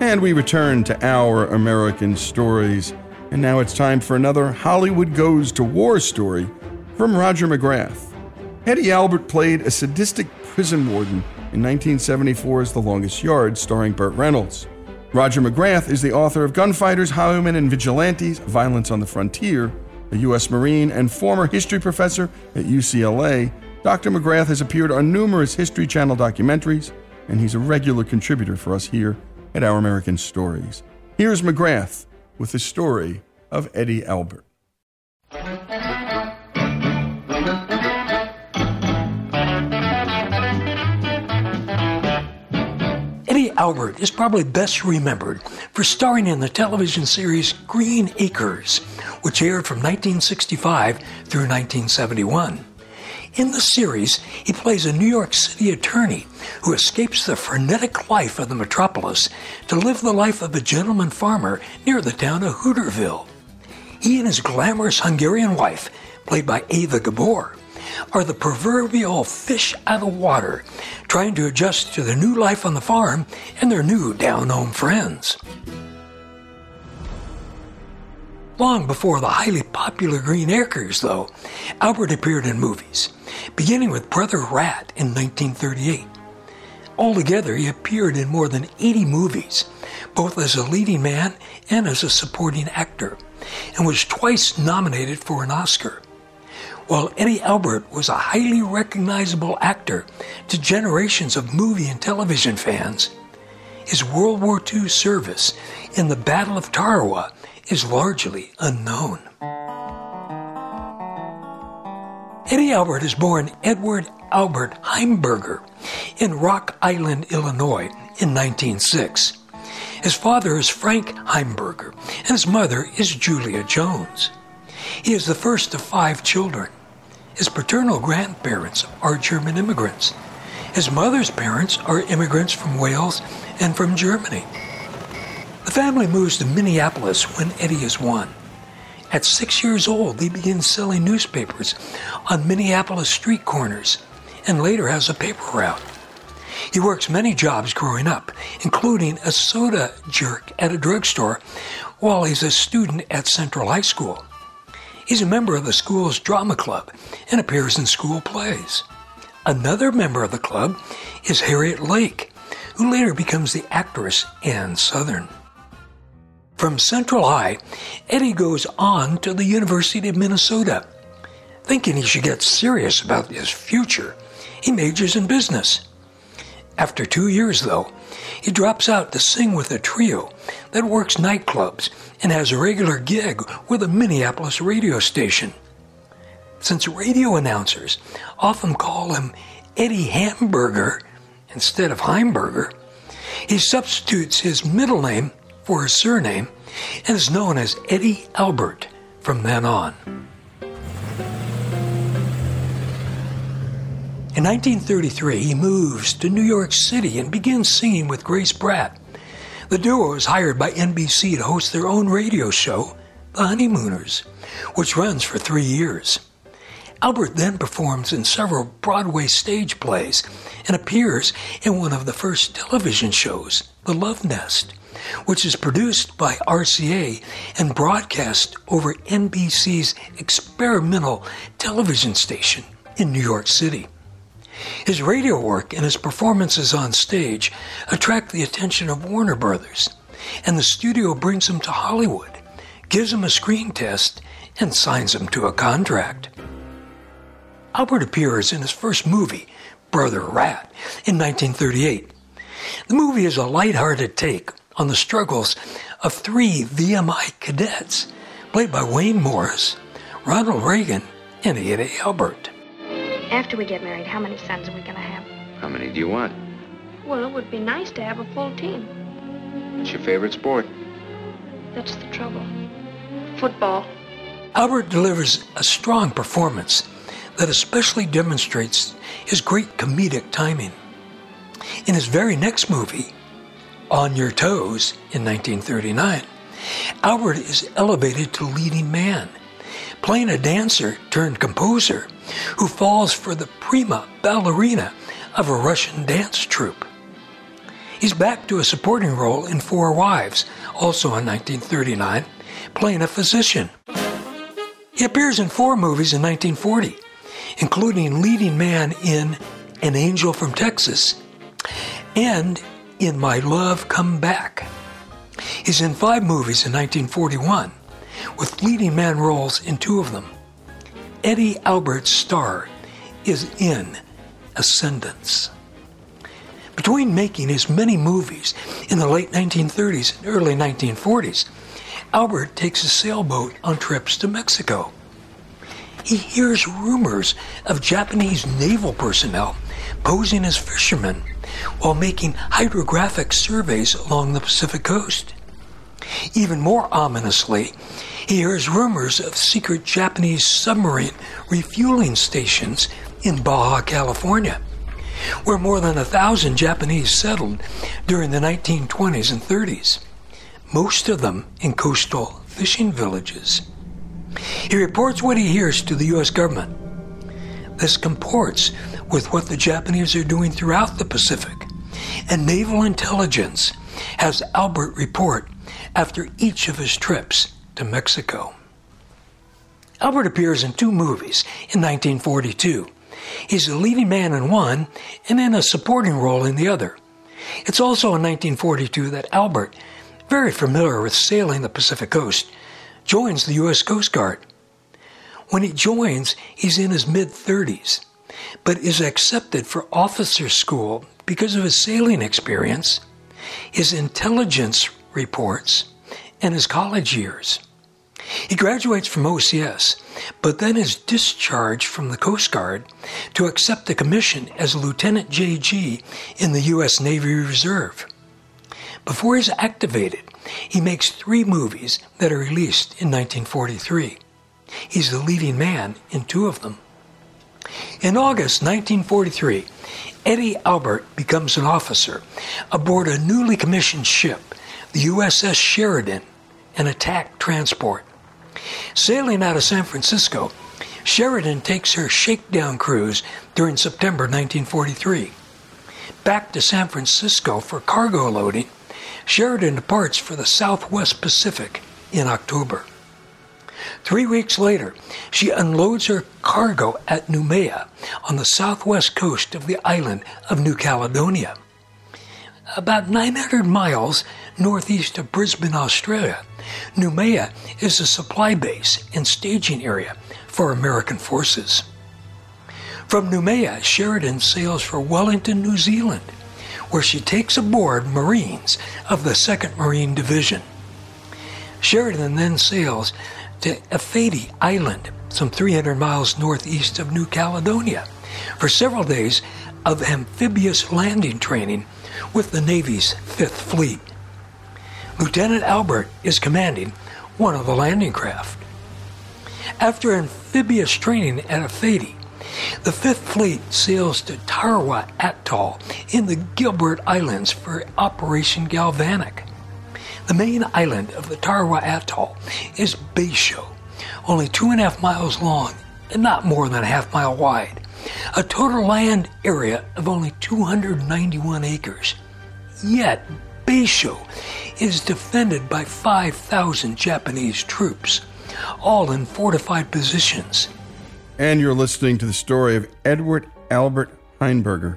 And we return to our American stories. And now it's time for another Hollywood Goes to War story from Roger McGrath. Eddie Albert played a sadistic prison warden in 1974's The Longest Yard, starring Burt Reynolds. Roger McGrath is the author of Gunfighters, Highwaymen, and Vigilantes Violence on the Frontier. A U.S. Marine and former history professor at UCLA, Dr. McGrath has appeared on numerous History Channel documentaries, and he's a regular contributor for us here at Our American Stories. Here's McGrath with the story of Eddie Albert. Eddie Albert is probably best remembered for starring in the television series Green Acres, which aired from 1965 through 1971. In the series, he plays a New York City attorney who escapes the frenetic life of the metropolis to live the life of a gentleman farmer near the town of Hooterville. He and his glamorous Hungarian wife, played by Eva Gabor, are the proverbial fish out of water, trying to adjust to their new life on the farm and their new down home friends. Long before the highly popular Green Acres, though, Albert appeared in movies, beginning with Brother Rat in 1938. Altogether, he appeared in more than 80 movies, both as a leading man and as a supporting actor, and was twice nominated for an Oscar. While Eddie Albert was a highly recognizable actor to generations of movie and television fans, his World War II service in the Battle of Tarawa is largely unknown. Eddie Albert is born Edward Albert Heimberger in Rock Island, Illinois in 1906. His father is Frank Heimberger and his mother is Julia Jones. He is the first of five children. His paternal grandparents are German immigrants. His mother's parents are immigrants from Wales and from Germany. The family moves to Minneapolis when Eddie is one. At six years old, he begins selling newspapers on Minneapolis street corners and later has a paper route. He works many jobs growing up, including a soda jerk at a drugstore while he's a student at Central High School. He's a member of the school's drama club and appears in school plays. Another member of the club is Harriet Lake, who later becomes the actress Ann Sothern. From Central High, Eddie goes on to the University of Minnesota. Thinking he should get serious about his future, he majors in business. After two years, though, he drops out to sing with a trio that works nightclubs and has a regular gig with a Minneapolis radio station. Since radio announcers often call him Eddie Hamburger instead of Heimberger, he substitutes his middle name for his surname and is known as Eddie Albert from then on. In 1933, he moves to New York City and begins singing with Grace Pratt. The duo is hired by NBC to host their own radio show, The Honeymooners, which runs for three years. Albert then performs in several Broadway stage plays and appears in one of the first television shows, The Love Nest, which is produced by RCA and broadcast over NBC's experimental television station in New York City. His radio work and his performances on stage attract the attention of Warner Brothers, and the studio brings him to Hollywood, gives him a screen test, and signs him to a contract. Albert appears in his first movie, Brother Rat, in 1938. The movie is a light-hearted take on the struggles of three VMI cadets, played by Wayne Morris, Ronald Reagan, and Eddie Albert. After we get married, how many sons are we going to have? How many do you want? Well, it would be nice to have a full team. What's your favorite sport? That's the trouble. Football. Albert delivers a strong performance that especially demonstrates his great comedic timing. In his very next movie, On Your Toes, in 1939, Albert is elevated to leading man, playing a dancer turned composer who falls for the prima ballerina of a Russian dance troupe. He's back to a supporting role in Four Wives, also in 1939, playing a physician. He appears in four movies in 1940, including leading man in An Angel from Texas and in My Love Come Back. He's in five movies in 1941, with leading man roles in two of them. Eddie Albert's star is in Ascendance. Between making his many movies in the late 1930s and early 1940s, Albert takes a sailboat on trips to Mexico. He hears rumors of Japanese naval personnel posing as fishermen while making hydrographic surveys along the Pacific coast. Even more ominously, he hears rumors of secret Japanese submarine refueling stations in Baja California, where more than a thousand Japanese settled during the 1920s and 30s, most of them in coastal fishing villages. He reports what he hears to the U.S. government. This comports with what the Japanese are doing throughout the Pacific, and naval intelligence has Albert report after each of his trips to Mexico. Albert appears in two movies in 1942. He's a leading man in one and in a supporting role in the other. It's also in 1942 that Albert, very familiar with sailing the Pacific coast, joins the U.S. Coast Guard. When he joins, he's in his mid 30s, but is accepted for officer school because of his sailing experience, his intelligence reports, and his college years. He graduates from OCS, but then is discharged from the Coast Guard to accept a commission as Lieutenant JG in the U.S. Navy Reserve. Before he's activated, he makes three movies that are released in 1943. He's the leading man in two of them. In August 1943, Eddie Albert becomes an officer aboard a newly commissioned ship, the USS Sheridan, an attack transport. Sailing out of San Francisco, Sheridan takes her shakedown cruise during September 1943. Back to San Francisco for cargo loading, Sheridan departs for the Southwest Pacific in October. Three weeks later, she unloads her cargo at Noumea on the southwest coast of the island of New Caledonia. About 900 miles northeast of Brisbane, Australia, Noumea is a supply base and staging area for American forces. From Noumea, Sheridan sails for Wellington, New Zealand, where she takes aboard Marines of the 2nd Marine Division. Sheridan then sails to Efate Island, some 300 miles northeast of New Caledonia, for several days of amphibious landing training with the Navy's Fifth Fleet. Lieutenant Albert is commanding one of the landing craft. After amphibious training at Efate, the Fifth Fleet sails to Tarawa Atoll in the Gilbert Islands for Operation Galvanic. The main island of the Tarawa Atoll is Betio, only two and a half miles long and not more than a half mile wide. A total land area of only 291 acres. Yet, Betio is defended by 5,000 Japanese troops, all in fortified positions. And you're listening to the story of Edward Albert Heimberger,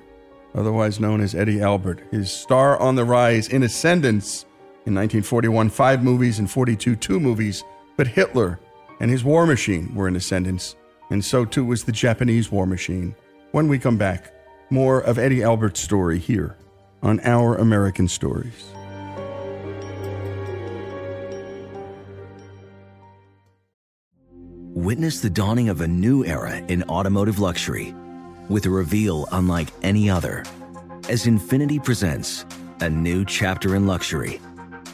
otherwise known as Eddie Albert. His star on the rise in ascendance in 1941, five movies and 42 two movies, but Hitler and his war machine were in ascendance, and so too was the Japanese war machine. When we come back, more of Eddie Albert's story here on Our American Stories. Witness the dawning of a new era in automotive luxury with a reveal unlike any other as Infiniti presents a new chapter in luxury,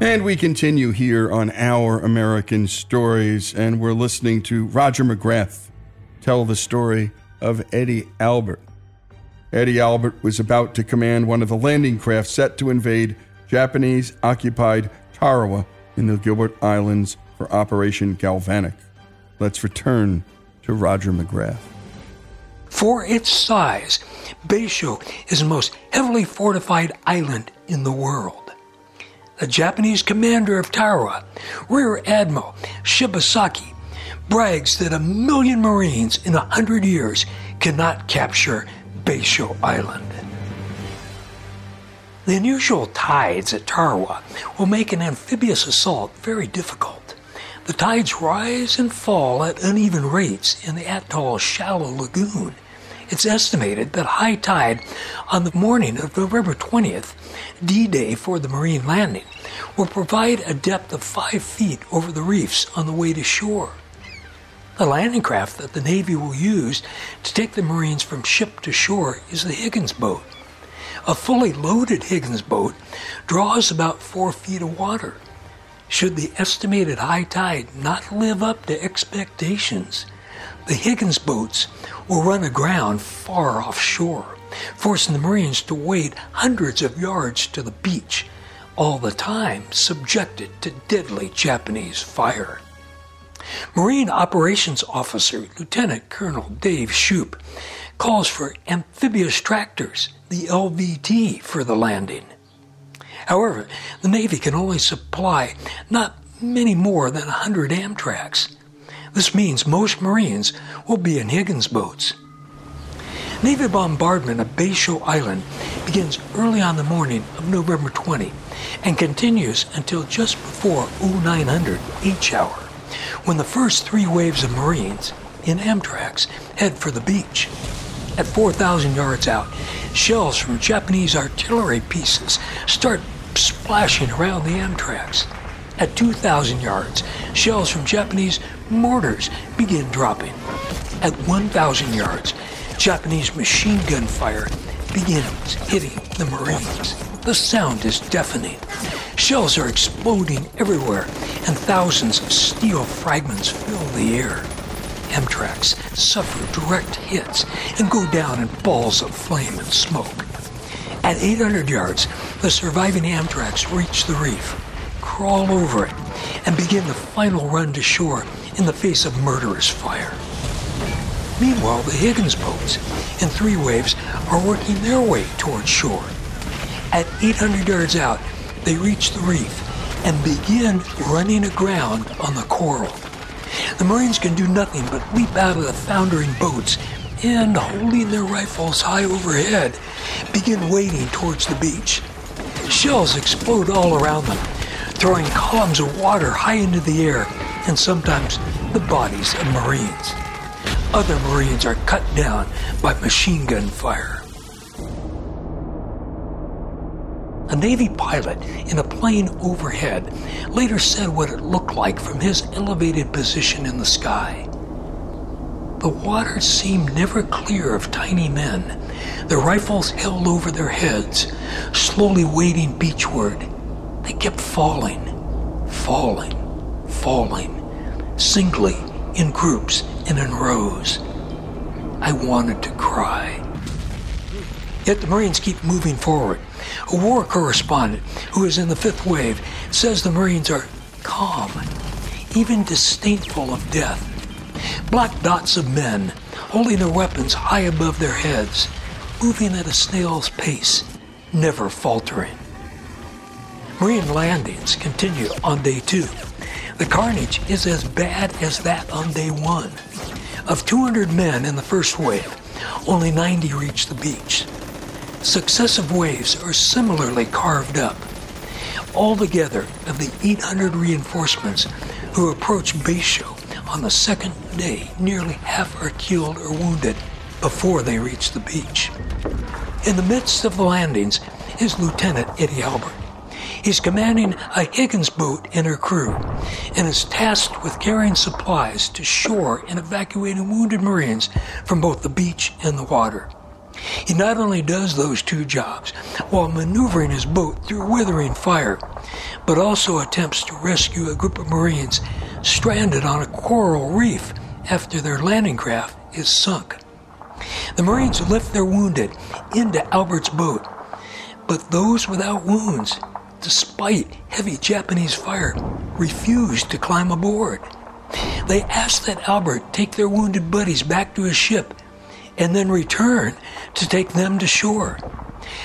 And we continue here on Our American Stories, and we're listening to Roger McGrath tell the story of Eddie Albert. Eddie Albert was about to command one of the landing craft set to invade Japanese occupied Tarawa in the Gilbert Islands for Operation Galvanic. Let's return to Roger McGrath. For its size, Betio is the most heavily fortified island in the world. The Japanese commander of Tarawa, Rear Admiral Shibasaki, brags that a million Marines in a hundred years cannot capture Betio Island. The unusual tides at Tarawa will make an amphibious assault very difficult. The tides rise and fall at uneven rates in the atoll's shallow lagoon. It's estimated that high tide on the morning of November 20th, D Day for the Marine landing, will provide a depth of five feet over the reefs on the way to shore. The landing craft that the Navy will use to take the Marines from ship to shore is the Higgins boat. A fully loaded Higgins boat draws about four feet of water. Should the estimated high tide not live up to expectations, the Higgins boats will run aground far offshore, forcing the Marines to wade hundreds of yards to the beach, all the time subjected to deadly Japanese fire. Marine Operations Officer Lieutenant Colonel Dave Shoup calls for amphibious tractors, the LVT, for the landing. However, the Navy can only supply not many more than 100 Amtraks. This means most Marines will be in Higgins boats. Navy bombardment of Betio Island begins early on the morning of November 20 and continues until just before 0900 each hour when the first three waves of Marines in Amtraks head for the beach. At 4,000 yards out, shells from Japanese artillery pieces start splashing around the Amtraks. At 2,000 yards, shells from Japanese mortars begin dropping. At 1,000 yards, Japanese machine gun fire begins hitting the Marines. The sound is deafening. Shells are exploding everywhere, and thousands of steel fragments fill the air. Amtraks suffer direct hits and go down in balls of flame and smoke. At 800 yards, the surviving Amtraks reach the reef, crawl over it, and begin the final run to shore in the face of murderous fire. Meanwhile, the Higgins boats, in three waves, are working their way toward shore. At 800 yards out, they reach the reef and begin running aground on the coral. The Marines can do nothing but leap out of the foundering boats and, holding their rifles high overhead, begin wading towards the beach. Shells explode all around them, throwing columns of water high into the air and sometimes the bodies of Marines. Other Marines are cut down by machine gun fire. A Navy pilot in a plane overhead later said what it looked like from his elevated position in the sky. The water seemed never clear of tiny men, their rifles held over their heads, slowly wading beachward. They kept falling, falling, falling, singly, in groups, and in rows. I wanted to cry. Yet the Marines keep moving forward. A war correspondent who is in the fifth wave says the Marines are calm, even disdainful of death. Black dots of men holding their weapons high above their heads, moving at a snail's pace, never faltering. Marine landings continue on day two. The carnage is as bad as that on day one. Of 200 men in the first wave, only 90 reach the beach. Successive waves are similarly carved up. Altogether, of the 800 reinforcements who approach Betio on the second day, nearly half are killed or wounded before they reach the beach. In the midst of the landings is Lieutenant Eddie Albert. He's commanding a Higgins boat and her crew and is tasked with carrying supplies to shore and evacuating wounded Marines from both the beach and the water. He not only does those two jobs while maneuvering his boat through withering fire, but also attempts to rescue a group of Marines stranded on a coral reef after their landing craft is sunk. The Marines lift their wounded into Albert's boat, but those without wounds, despite heavy Japanese fire, refuse to climb aboard. They ask that Albert take their wounded buddies back to his ship and then return to take them to shore.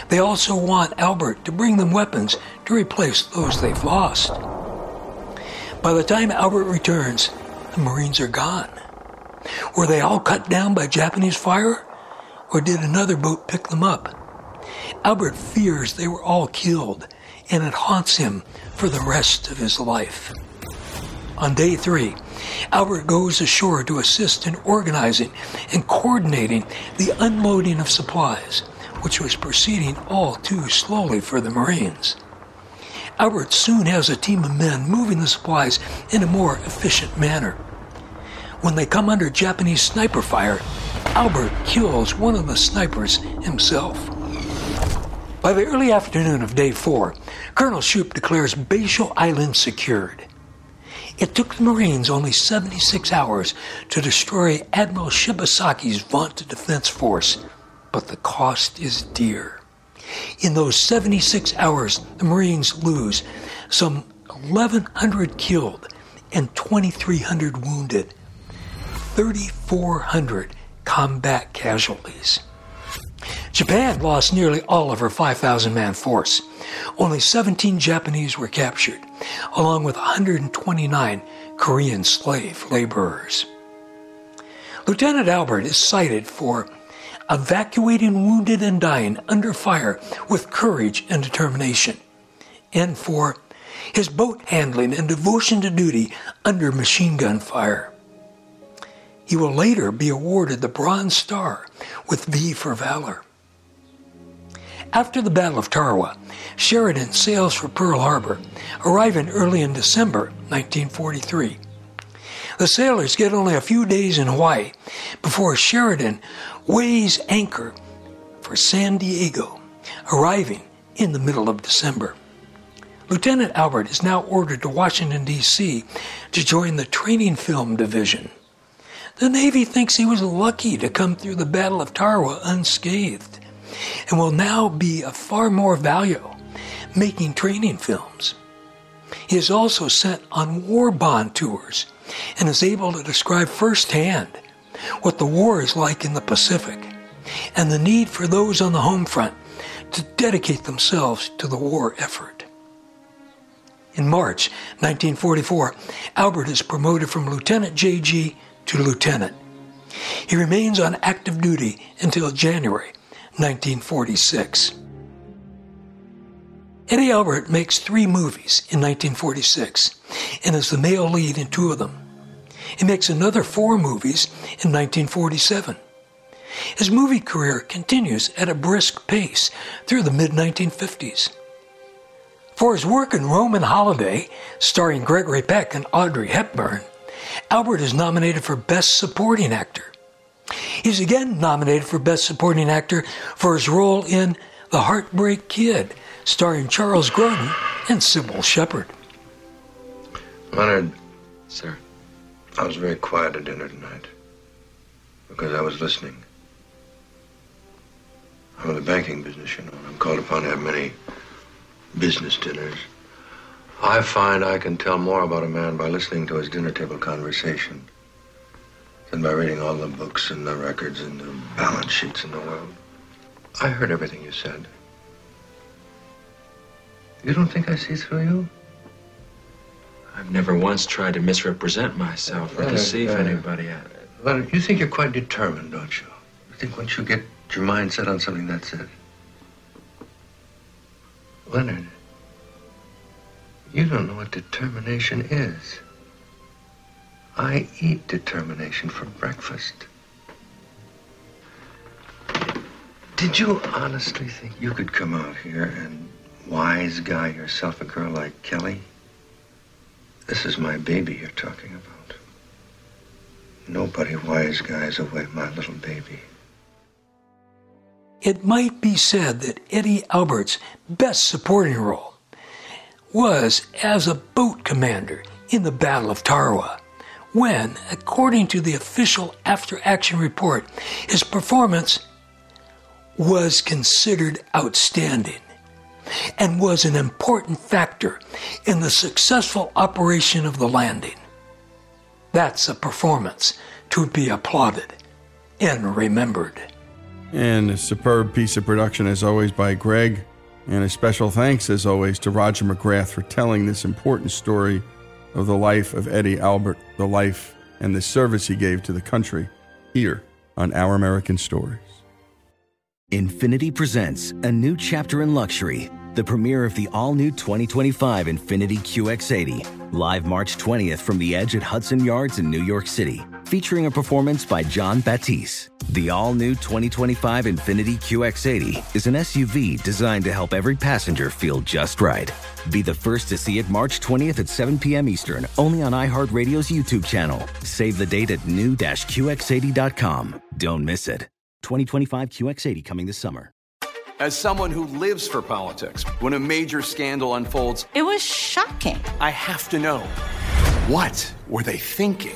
They also want Albert to bring them weapons to replace those they've lost. By the time Albert returns, the Marines are gone. Were they all cut down by Japanese fire? Or did another boat pick them up? Albert fears they were all killed, and it haunts him for the rest of his life. On day three, Albert goes ashore to assist in organizing and coordinating the unloading of supplies, which was proceeding all too slowly for the Marines. Albert soon has a team of men moving the supplies in a more efficient manner. When they come under Japanese sniper fire, Albert kills one of the snipers himself. By the early afternoon of day four, Colonel Shoup declares Betio Island secured. It took the Marines only 76 hours to destroy Admiral Shibasaki's vaunted defense force, but the cost is dear. In those 76 hours, the Marines lose some 1,100 killed and 2,300 wounded, 3,400 combat casualties. Japan lost nearly all of her 5,000 man force. Only 17 Japanese were captured, along with 129 Korean slave laborers. Lieutenant Albert is cited for evacuating wounded and dying under fire with courage and determination, and for his boat handling and devotion to duty under machine gun fire. He will later be awarded the Bronze Star with V for Valor. After the Battle of Tarawa, Sheridan sails for Pearl Harbor, arriving early in December 1943. The sailors get only a few days in Hawaii before Sheridan weighs anchor for San Diego, arriving in the middle of December. Lieutenant Albert is now ordered to Washington, D.C. to join the Training Film Division. The Navy thinks he was lucky to come through the Battle of Tarawa unscathed and will now be of far more value making training films. He is also sent on war bond tours and is able to describe firsthand what the war is like in the Pacific and the need for those on the home front to dedicate themselves to the war effort. In March 1944, Albert is promoted from Lieutenant JG to Lieutenant. He remains on active duty until January 1946. Eddie Albert makes three movies in 1946 and is the male lead in two of them. He makes another four movies in 1947. His movie career continues at a brisk pace through the mid 1950s. For his work in Roman Holiday, starring Gregory Peck and Audrey Hepburn, Albert is nominated for Best Supporting Actor. He's again nominated for Best Supporting Actor for his role in The Heartbreak Kid, starring Charles Grodin and Cybill Shepherd. Leonard. Sir. I was very quiet at dinner tonight because I was listening. I'm in the banking business, you know, and I'm called upon to have many business dinners. I find I can tell more about a man by listening to his dinner table conversation than by reading all the books and the records and the balance sheets in the world. I heard everything you said. You don't think I see through you? I've never once tried to misrepresent myself or deceive anybody. I- Leonard, you think you're quite determined, don't you? You think once you get your mind set on something, that's it. Leonard, you don't know what determination is. I eat determination for breakfast. Did you honestly think you could come out here and wise guy yourself a girl like Kelly? This is my baby you're talking about. Nobody wise guys away my little baby. It might be said that Eddie Albert's best supporting role was as a boat commander in the Battle of Tarawa, when, according to the official after action report, his performance was considered outstanding and was an important factor in the successful operation of the landing. That's a performance to be applauded and remembered. And a superb piece of production, as always, by Greg. And a special thanks, as always, to Roger McGrath for telling this important story of the life of Eddie Albert, the life and the service he gave to the country here on Our American Stories. Infiniti presents a new chapter in luxury, the premiere of the all new 2025 Infiniti QX80, live March 20th from the edge at Hudson Yards in New York City, featuring a performance by Jon Batiste. The all new 2025 Infiniti QX80 is an SUV designed to help every passenger feel just right. Be the first to see it March 20th at 7 p.m. Eastern, only on iHeartRadio's YouTube channel. Save the date at new-QX80.com. Don't miss it. 2025 QX80 coming this summer. As someone who lives for politics, when a major scandal unfolds, It was shocking. I have to know what were they thinking?